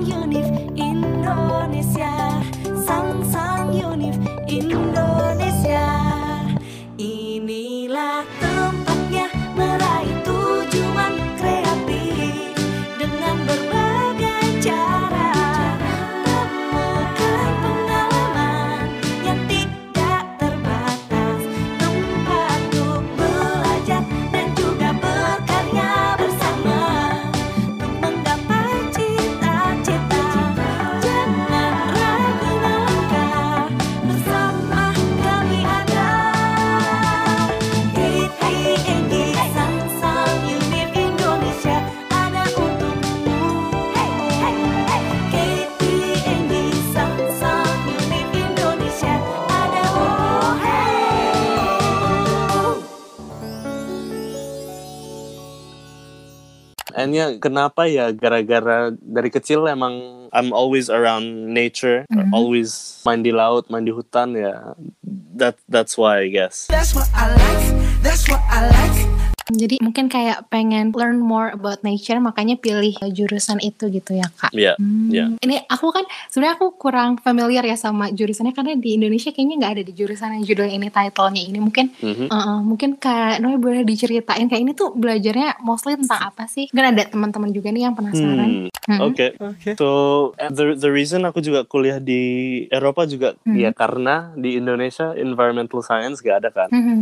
Unif Indonesia And ya kenapa ya gara-gara dari kecil emang I'm always around nature, Mhm. always main di laut, main di hutan ya. That that's why I guess. That's what I like. That's what I like. Jadi mungkin kayak pengen learn more about nature makanya pilih jurusan itu gitu ya kak. Yeah. Hmm, Ya. Ini aku kan sebenarnya aku kurang familiar ya sama jurusannya karena di Indonesia kayaknya nggak ada di jurusan yang judul ini titlenya ini mungkin Mhm. uh, uh, mungkin kak Noe boleh diceritain kayak ini tuh belajarnya mostly tentang apa sih? Kan ada teman-teman juga nih yang penasaran. Hmm. Mhm. Oke. So uh, the the reason aku juga kuliah di Eropa juga Mhm. ya karena di Indonesia environmental science gak ada kan. Mhm.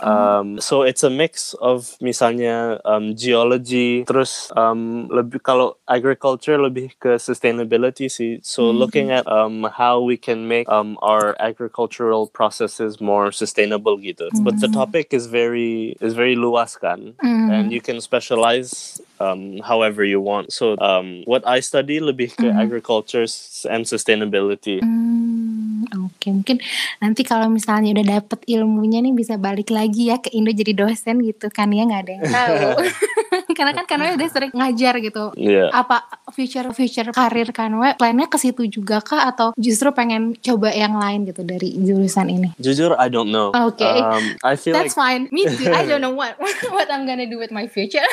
Um, so it's a mix of misalnya um, geology, terus um, lebih kalau agriculture lebih ke sustainability sih. So Mhm. looking at um, how we can make um, our agricultural processes more sustainable gitu. But the Mhm. topic is very is very luas kan, Mhm. and you can specialize um, however you want. So um, what I study lebih ke Mhm. agriculture and sustainability. Hmm, oke mungkin nanti kalau misalnya udah dapet ilmunya nih bisa balik lagi ya ke Indo jadi dosen gitu kan ya nggak ada yang tahu karena kan Kanwe udah sering ngajar gitu Yeah. apa future future karir Kanwe plannya ke situ juga kah atau justru pengen coba yang lain gitu dari jurusan ini Jujur, I don't know. Oke. Um, I feel like That's fine me too I don't know what what I'm gonna do with my future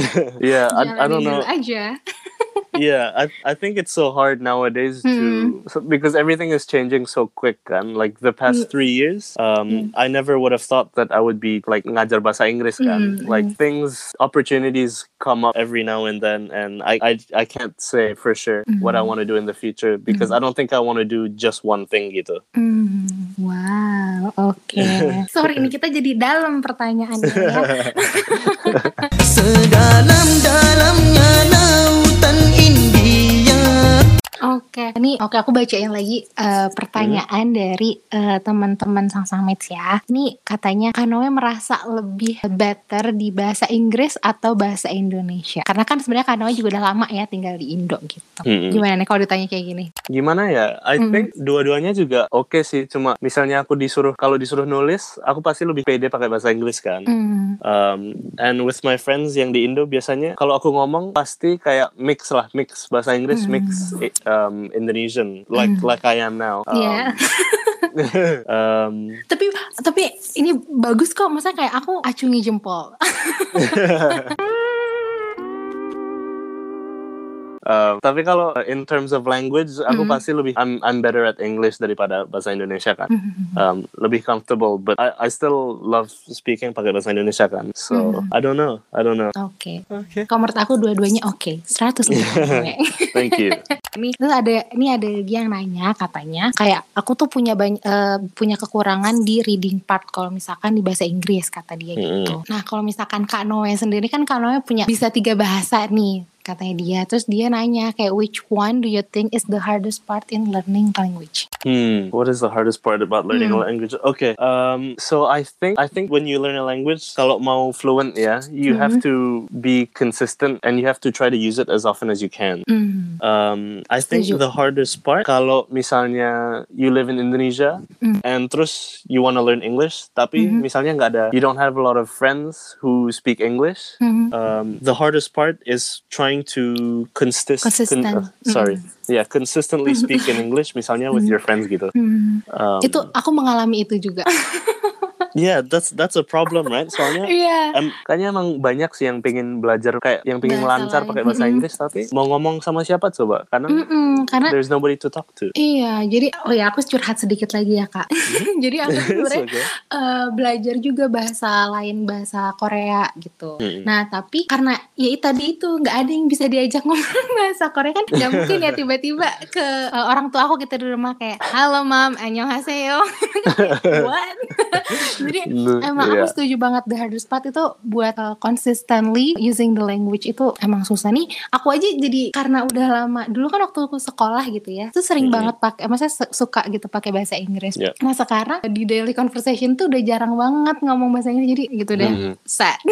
yeah, I, I don't know. aja yeah. I, I think it's so hard nowadays to mm-hmm. so, because everything is changing so quick and like the past mm. three years um i never would have thought that i would be like ngajar bahasa inggris mm-hmm, kan Mm, mm-hmm. like things opportunities come up every now and then and i i, I can't say for sure what i want to do in the future because i don't think i want to do just one thing gitu. Wow, oke. Sorry, ini kita jadi dalam pertanyaannya ya. Sedalam-dalamnya ini oke aku bacain lagi eh, pertanyaan dari eh, teman-teman Sang Sang Mates ya. Ini katanya Kanoe merasa lebih better di bahasa Inggris atau bahasa Indonesia? Karena kan sebenarnya Kanoe juga udah lama ya tinggal di Indo gitu. Mm-mm. Gimana nih kalau ditanya kayak gini? gimana ya I Mhm. think dua-duanya juga oke sih cuma misalnya aku disuruh kalau disuruh nulis aku pasti lebih pede pakai bahasa Inggris kan Hmm, Um, and with my friends yang di Indo biasanya kalau aku ngomong pasti kayak mix lah, mix bahasa Inggris, mix i- um, Indonesian, like like I am now. Um, Iya. um, Tapi tapi ini bagus kok, maksudnya kayak aku acungi jempol. um, tapi kalau in terms of language, aku Mhm. pasti lebih I'm I'm better at English daripada bahasa Indonesia kan. Um, lebih comfortable, but I I still love speaking pakai bahasa Indonesia kan. So I don't know, I don't know. Oke. Okay, Kalau menurut aku dua-duanya oke, 100 gue. thank you. Ini terus ada ini ada lagi yang nanya katanya kayak aku tuh punya banyak punya kekurangan di reading part kalau misalkan di bahasa Inggris kata dia gitu. Nah kalau misalkan Kak Noe sendiri kan Kak Noe punya bisa tiga bahasa nih katanya dia. Terus dia nanya kayak which one do you think is the hardest part in learning language? Hmm. What is the hardest part about learning Hmm. a language? Okay. Um. So I think I think when you learn a language, kalau mau fluent, yeah, you Hmm. have to be consistent and you have to try to use it as often as you can. Hmm. Um. I think Setuju. the hardest part kalau misalnya you live in Indonesia Hmm. and terus you want to learn English, tapi Mhm. misalnya nggak ada, you don't have a lot of friends who speak English. Mhm. Um, the hardest part is trying to consist. Consistent. uh, sorry, yeah, consistently speak in English, misalnya with your friends gitu. Hmm. Um, Itu aku mengalami itu juga. Yeah, that's that's a problem, right? Soalnya Iya. em, kayaknya emang banyak sih yang pengen belajar kayak yang pengen Bahasa lancar pakai bahasa Mm-mm. Inggris tapi mau ngomong sama siapa coba? Karena Mm-mm, karena there's nobody to talk to. Iya, jadi oh ya aku curhat sedikit lagi ya kak. jadi aku sebenarnya okay. eh, belajar juga bahasa lain bahasa Korea gitu. Mm-mm. Nah tapi karena ya tadi itu nggak ada yang bisa diajak ngomong bahasa Korea kan nggak mungkin ya tiba-tiba ke eh, orang tua aku kita di rumah kayak halo mam annyeonghaseyo what jadi Mm, emang iya. aku setuju banget the hardest part itu buat uh, consistently using the language itu emang susah nih aku aja jadi karena udah lama dulu kan waktu aku sekolah gitu ya itu sering Mhm. banget pakai maksudnya su- suka gitu pakai bahasa Inggris Yeah. nah sekarang di daily conversation tuh udah jarang banget ngomong bahasa Inggris jadi gitu deh Mhm. sad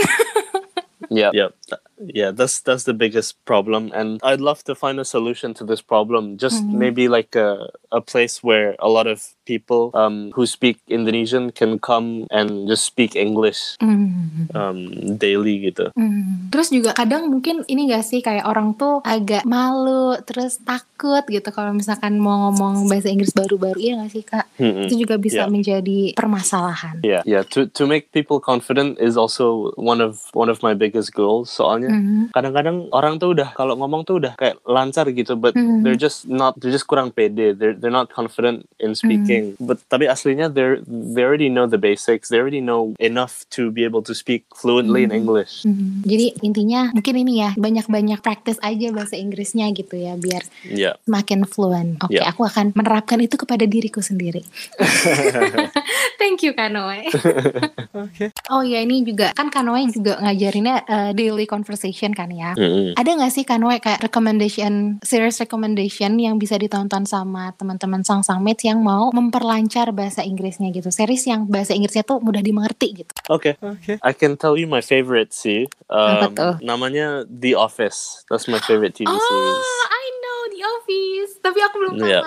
Yeah, yeah, yeah. That's that's the biggest problem, and I'd love to find a solution to this problem. Just Mhm. maybe like a a place where a lot of people um, who speak Indonesian can come and just speak English Hmm. um, daily gitu. Hmm. Terus juga kadang mungkin ini gak sih kayak orang tuh agak malu terus takut gitu kalau misalkan mau ngomong bahasa Inggris baru-baru iya gak sih kak? Mm-mm. Itu juga bisa Yeah. menjadi permasalahan. Yeah, yeah. To to make people confident is also one of one of my biggest goals. Soalnya Mhm. kadang-kadang orang tuh udah kalau ngomong tuh udah kayak lancar gitu, but Mhm. they're just not they're just kurang pede. They're they're not confident in speaking. But tapi aslinya they they already know the basics. They already know enough to be able to speak fluently in Mhm. English. Hmm, Jadi intinya mungkin ini ya banyak-banyak praktis aja bahasa Inggrisnya gitu ya biar Yeah. semakin fluent. Oke, Ya. aku akan menerapkan itu kepada diriku sendiri. Thank you Kanoe. okay. Oh ya ini juga kan Kanoe juga ngajarinnya uh, daily conversation kan ya. Mm-mm. Ada nggak sih Kanoe kayak recommendation, series recommendation yang bisa ditonton sama teman-teman sang sangmates yang mau memperlancar bahasa Inggrisnya gitu? Series yang bahasa Inggrisnya tuh mudah dimengerti gitu. Okay. Okay. I can tell you my favorite sih. Apa Um, tuh? namanya The Office. That's my favorite TV Oh, series. I know The Office, tapi aku belum Yeah.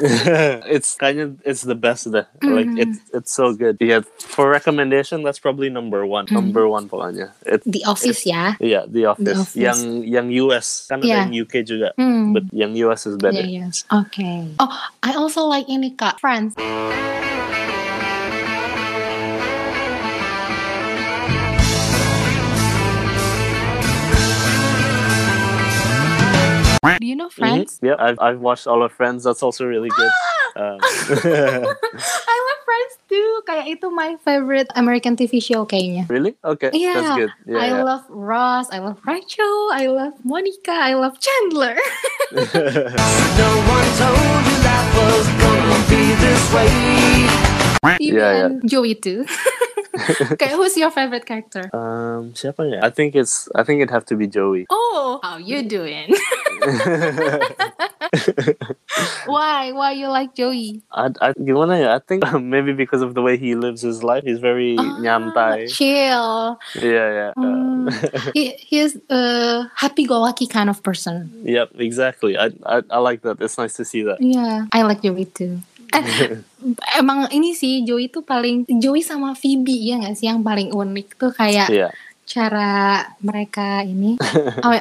it's kind of it's the best there. Like Mhm. it's it's so good. Yeah, for recommendation that's probably number one. Mhm. Number one pokoknya. It, The Office ya. yeah, The Office. Office. Yang yang US kan Yeah. ada yang UK juga, Hmm. but yang US is better. Yeah, yes. Okay. Oh, I also like ini kak, Friends. Do you know Mhm. Friends? Yeah, I've I've watched all of Friends. That's also really good. Um, I love Friends too. Kayak itu my favorite American TV show kayaknya. really? Okay, Yeah, that's good. Yeah, I yeah. love Ross, I love Rachel, I love Monica, I love Chandler. No one told you life was gonna be this way. Even Yeah, yeah. Joey too. Kayak who's your favorite character? um, siapa ya? I think it's I think it'd have to be Joey. Oh, how you doing? Why? Why you like Joey? I, I gimana ya? I think maybe because of the way he lives his life, he's very Ah, nyantai. Chill. Yeah, yeah. uh, Mm. he, he's a happy-go-lucky kind of person. Yep, exactly. I, I I like that. It's nice to see that. Yeah, I like Joey too. Eh, emang ini sih Joey tuh paling Joey sama Phoebe ya nggak sih yang paling unik tuh kayak Yeah. Cara mereka ini. Oh,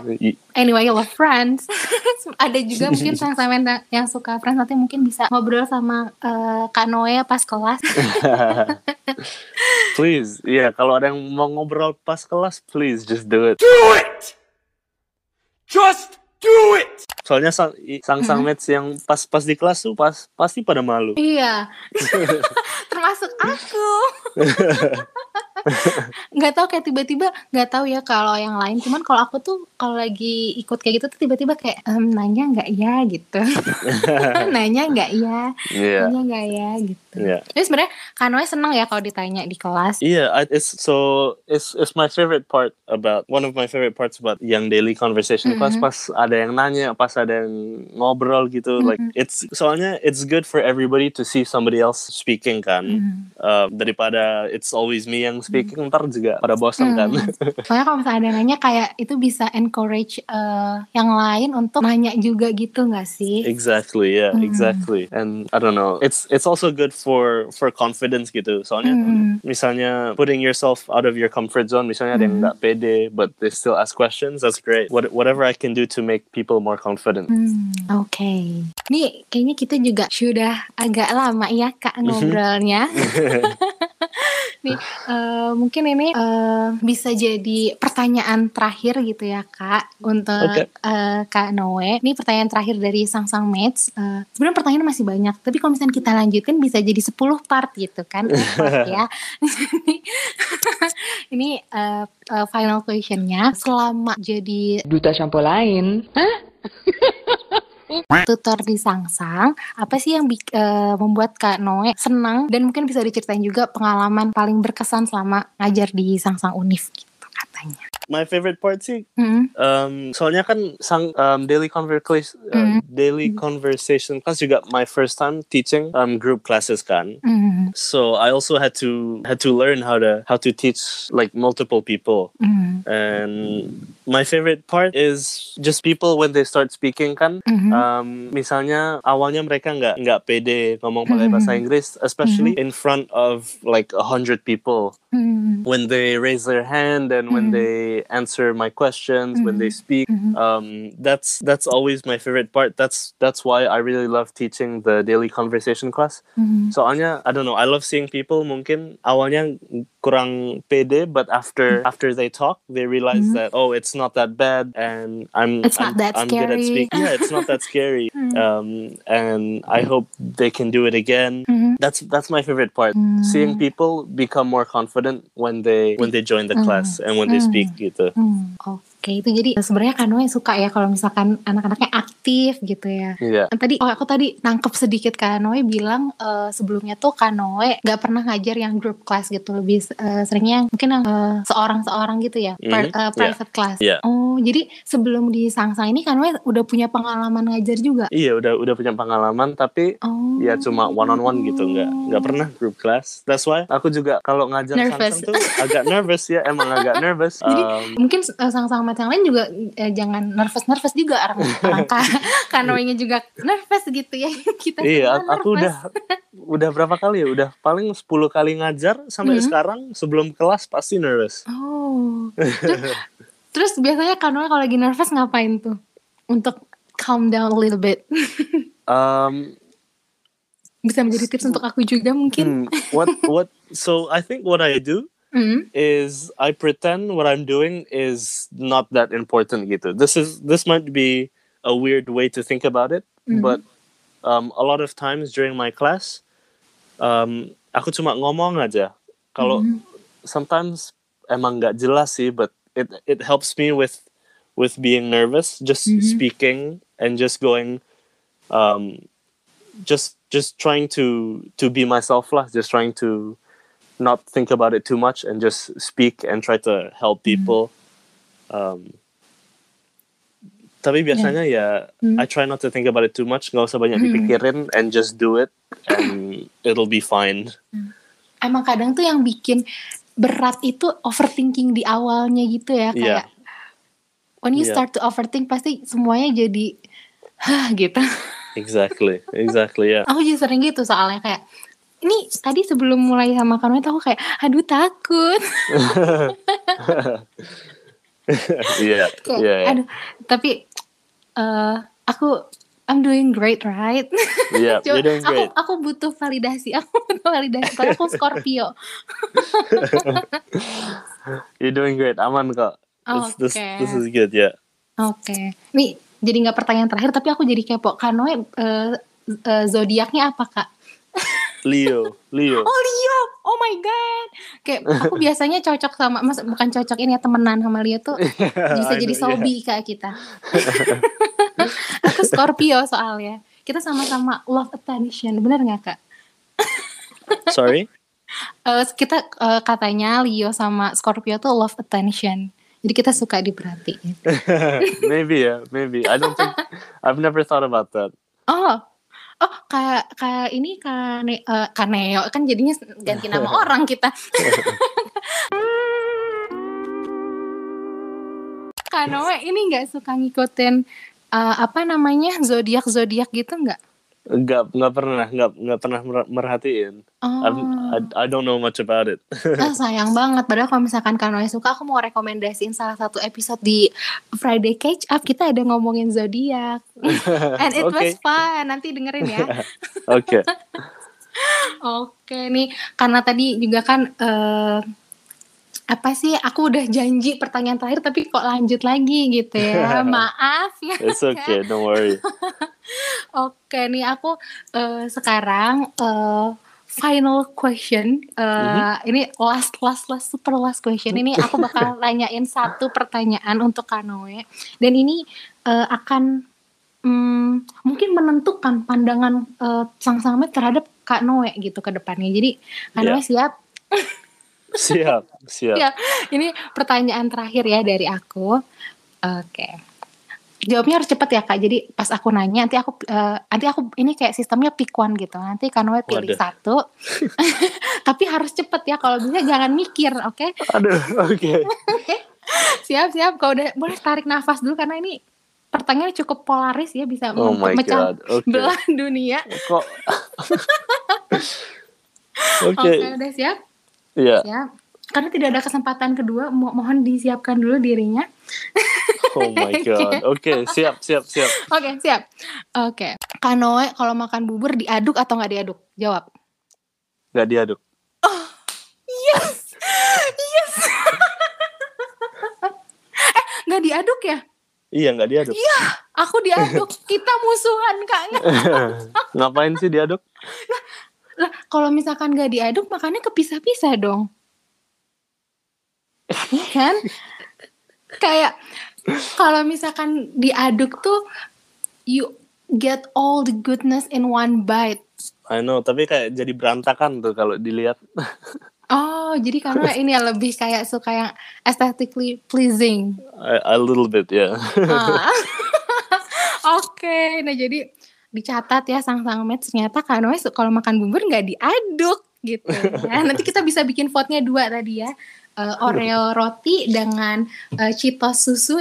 anyway, I love Friends. Ada juga mungkin sama yang suka Friends nanti mungkin bisa ngobrol sama eh, Kak Noe pas kelas. please, yeah. Kalau ada yang mau ngobrol pas kelas, please just do it. Do it! Just do it! Soalnya sang sang sang mates yang pas pas di kelas tuh pas pasti pada malu. Iya. Termasuk aku. nggak tahu kayak tiba-tiba nggak tahu ya kalau yang lain cuman kalau aku tuh kalau lagi ikut kayak gitu tuh tiba-tiba kayak "Em, nanya nggak ya gitu nanya nggak ya Yeah. nanya nggak ya gitu Yeah. tapi sebenarnya Kanoe seneng ya kalau ditanya di kelas Yeah, I, it's so it's it's my favorite part about one of my favorite parts about yang daily conversation class Mhm. pas ada yang nanya, pas ada yang ngobrol gitu, like Mhm. it's soalnya it's good for everybody to see somebody else speaking kan. Mhm. Uh, daripada it's always me yang speaking ntar juga pada bosan kan. Hmm. Soalnya kalau misalnya ada nanya kayak itu bisa encourage eh, yang lain untuk nanya juga gitu nggak sih? exactly, yeah, Hmm. exactly. And I don't know, it's it's also good for for confidence gitu. Soalnya Hmm. misalnya putting yourself out of your comfort zone, misalnya ada yang Mhm. nggak pede but they still ask questions, that's great. What, whatever I can do to make people more confident. Hmm, Oke, nih kayaknya kita juga sudah agak lama ya kak ngobrolnya. Nih, eh, mungkin ini eh, bisa jadi pertanyaan terakhir gitu ya kak untuk Oke. eh, kak Noe. Ini pertanyaan terakhir dari Sang Sang Mates. Eh, Sebenarnya pertanyaan masih banyak, tapi kalau misalnya kita lanjutin bisa jadi 10 part gitu kan, Effort ya. Ini eh, eh, final questionnya selama jadi Duta shampoo lain. tutor di Sangsang, apa sih yang eh, membuat Kak Noe senang dan mungkin bisa diceritain juga pengalaman paling berkesan selama ngajar di Sangsang Unif gitu katanya. My favorite part sih Hmm. Um, soalnya kan sang um, daily conversation uh, daily conversation class juga my first time teaching um, group classes kan. Hmm. So I also had to had to learn how to how to teach like multiple people. Hmm. And my favorite part is just people when they start speaking kan. Mhm. Um, misalnya awalnya mereka nggak nggak pede ngomong pakai bahasa Inggris, especially in front of like a hundred people Hmm. when they raise their hand and when they answer my questions when they speak um, that's that's always my favorite part. That's that's why i really love teaching the daily conversation class. Mhm. soalnya i don't know i love seeing people mungkin awalnya kurang pede but after after they talk they realize that oh it's not that bad and i'm It's I'm, not that I'm good at speaking yeah it's not that scary. Um, and i hope they can do it again. That's that's my favorite part. Seeing people become more confident when they when they join the class and when they speak gitu Hmm, Oke, itu jadi sebenarnya Kak Noe suka ya kalau misalkan anak-anaknya aktif gitu ya. Iya. Kan Tadi, oh aku tadi nangkep sedikit Kak Noe bilang eh, sebelumnya tuh Kak Noe gak pernah ngajar yang group class gitu, lebih eh, seringnya mungkin yang eh, seorang-seorang gitu ya, Mhm, per- iya. private class. Iya. Oh, jadi sebelum di Sangsang ini Kak Noe udah punya pengalaman ngajar juga? iya udah udah punya pengalaman tapi Oh. ya cuma one on one gitu nggak nggak pernah group class that's why aku juga kalau ngajar Nervous. Samsung tuh agak nervous ya emang agak nervous Jadi Um, mungkin eh, sang-sang mat yang lain juga eh, jangan nervous-nervous juga orang orang juga nervous gitu ya. Kita iya aku nervous. udah udah berapa kali ya udah paling 10 kali ngajar sampai Mhm. sekarang sebelum kelas pasti nervous Oh. Terus, terus biasanya Kak Noe kalau lagi nervous ngapain tuh? Untuk calm down a little bit. um, Bisa menjadi tips untuk aku juga mungkin. hmm, what what so I think what I do Hmm. is I pretend what I'm doing is not that important gitu. This is this might be a weird way to think about it, but um, a lot of times during my class, um, aku cuma ngomong aja. Kalau sometimes emang nggak jelas sih, but it it helps me with with being nervous, just speaking and just going, um, just just trying to to be myself lah, just trying to not think about it too much and just speak and try to help people. Um, tapi biasanya ya, I try not to think about it too much, nggak usah banyak dipikirin and just do it and it'll be fine. Emang kadang tuh yang bikin berat itu overthinking di awalnya gitu ya Iya. kayak when you Iya. start to overthink pasti semuanya jadi hah gitu. Exactly, exactly, yeah. Aku juga sering gitu soalnya kayak ini tadi sebelum mulai sama Kanu itu aku kayak aduh takut. yeah, kayak yeah, yeah. aduh tapi eh aku I'm doing great right Yeah, Coba, you're doing aku great. aku butuh validasi aku butuh validasi karena aku Scorpio You're doing great. Aman kok. This, this, Oke. this is good, yeah. oke nih jadi nggak pertanyaan terakhir tapi aku jadi kepo Kanoe eh, eh, zodiaknya apa kak Leo, Leo. oh Leo oh my god kayak aku biasanya cocok sama mas bukan cocok ini ya temenan sama Leo tuh bisa jadi know, yeah. sobi kak kita aku Scorpio soalnya kita sama-sama love attention bener nggak kak Sorry. Eh, kita eh, katanya Leo sama Scorpio tuh love attention. Jadi kita suka diperhatiin. maybe yeah, maybe. I don't think I've never thought about that. Oh, oh kayak kayak ini kane eh, Kaneo kan jadinya ganti nama orang kita. Kanoe ini nggak suka ngikutin eh, apa namanya zodiak zodiak gitu nggak? Nggak nggak pernah nggak nggak pernah mer- merhatiin. Oh, I I don't know much about it. ah, sayang banget. Padahal kalau misalkan Kanoe suka, aku mau rekomendasiin salah satu episode di Friday Catch Up. Kita ada ngomongin zodiak. And it was Okay. fun. Nanti dengerin ya. okay. Oke nih, karena tadi juga kan eh apa sih? Aku udah janji pertanyaan terakhir tapi kok lanjut lagi gitu ya. Maaf ya. It's okay, don't worry. Oke nih aku eh, sekarang eh, final question. Eh, Ini last last last super last question. Ini aku bakal tanyain satu pertanyaan untuk Kanoe dan ini eh, akan hmm, mungkin menentukan pandangan eh, sang sang Met terhadap Kak Noe gitu ke depannya. Jadi Kak Noe Iya. Siap? Siap, siap. Iya. Ini pertanyaan terakhir ya dari aku. Oke. Jawabnya harus cepet ya kak. Jadi pas aku nanya nanti aku eh, nanti aku ini kayak sistemnya pick one gitu. Nanti Kanoe pilih Waduh. satu. Tapi harus cepet ya. Kalau bisa jangan mikir, oke? Aduh, oke. Siap siap. Kalau udah boleh tarik nafas dulu karena ini pertanyaannya cukup polaris ya bisa Oh memecah oke. belah dunia. Kok Oke. Oke udah siap? Iya. Ya. Karena tidak ada kesempatan kedua, mo- mohon disiapkan dulu dirinya. Oh my god. Oke, siap, siap, siap. Oke, siap. Oke. Kanoe kalau makan bubur diaduk atau nggak diaduk? Jawab. Gak diaduk. Yes. Yes. eh, nggak diaduk ya? Iya, nggak diaduk. Aku diaduk. Kita musuhan, Kak. Ngapain sih diaduk? Lah, kalau misalkan nggak diaduk, makannya kepisah-pisah dong. Iya kan? Kayak kalau misalkan diaduk tuh you get all the goodness in one bite. I know, tapi kayak jadi berantakan tuh kalau dilihat. Oh, jadi karena ini ya lebih kayak suka yang aesthetically pleasing. A, a little bit, ya. Ah. Oke, nah jadi dicatat ya sang-sang match ternyata Kak Noe su- kalau makan bubur nggak diaduk gitu ya. Nanti kita bisa bikin vote-nya dua tadi ya. Eh, Oreo roti dengan eh, Cheetos susu.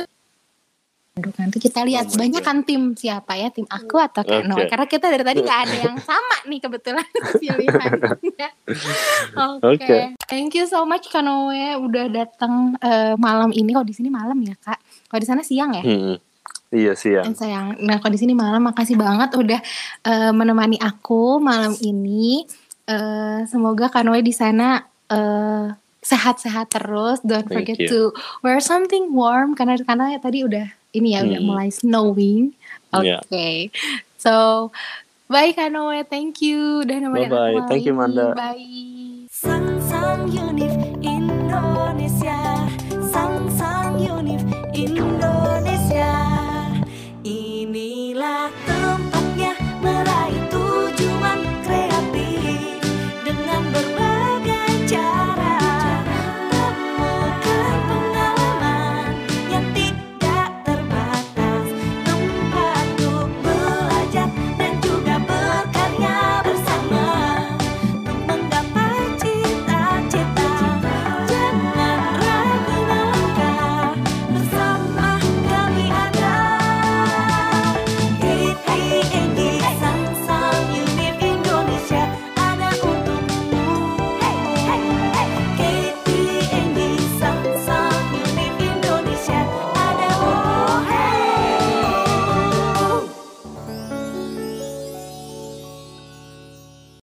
Aduh, nanti kita lihat Oh banyak kan tim siapa ya tim aku atau Kak. Noe karena kita dari tadi nggak ada yang sama nih kebetulan pilihannya. Oke, Oke. thank you so much Kak Noe udah datang eh, malam ini. Kalau di sini malam ya Kak. Kalau di sana siang ya. Hmm. Iya sih ya. Dan sayang, nah kalau di sini malam makasih banget udah eh, menemani aku malam ini. Eh, semoga Kanoe di sana eh, sehat-sehat terus. Don't Thank forget you. to wear something warm karena karena tadi udah ini ya udah Hmm. mulai snowing. Oke, Yeah. so bye Kanoe, thank you udah nemenin Bye-bye. aku malam Thank you. Manda. Bye. Sang Sang Unif Indonesia Sang Sang Unif Indonesia back.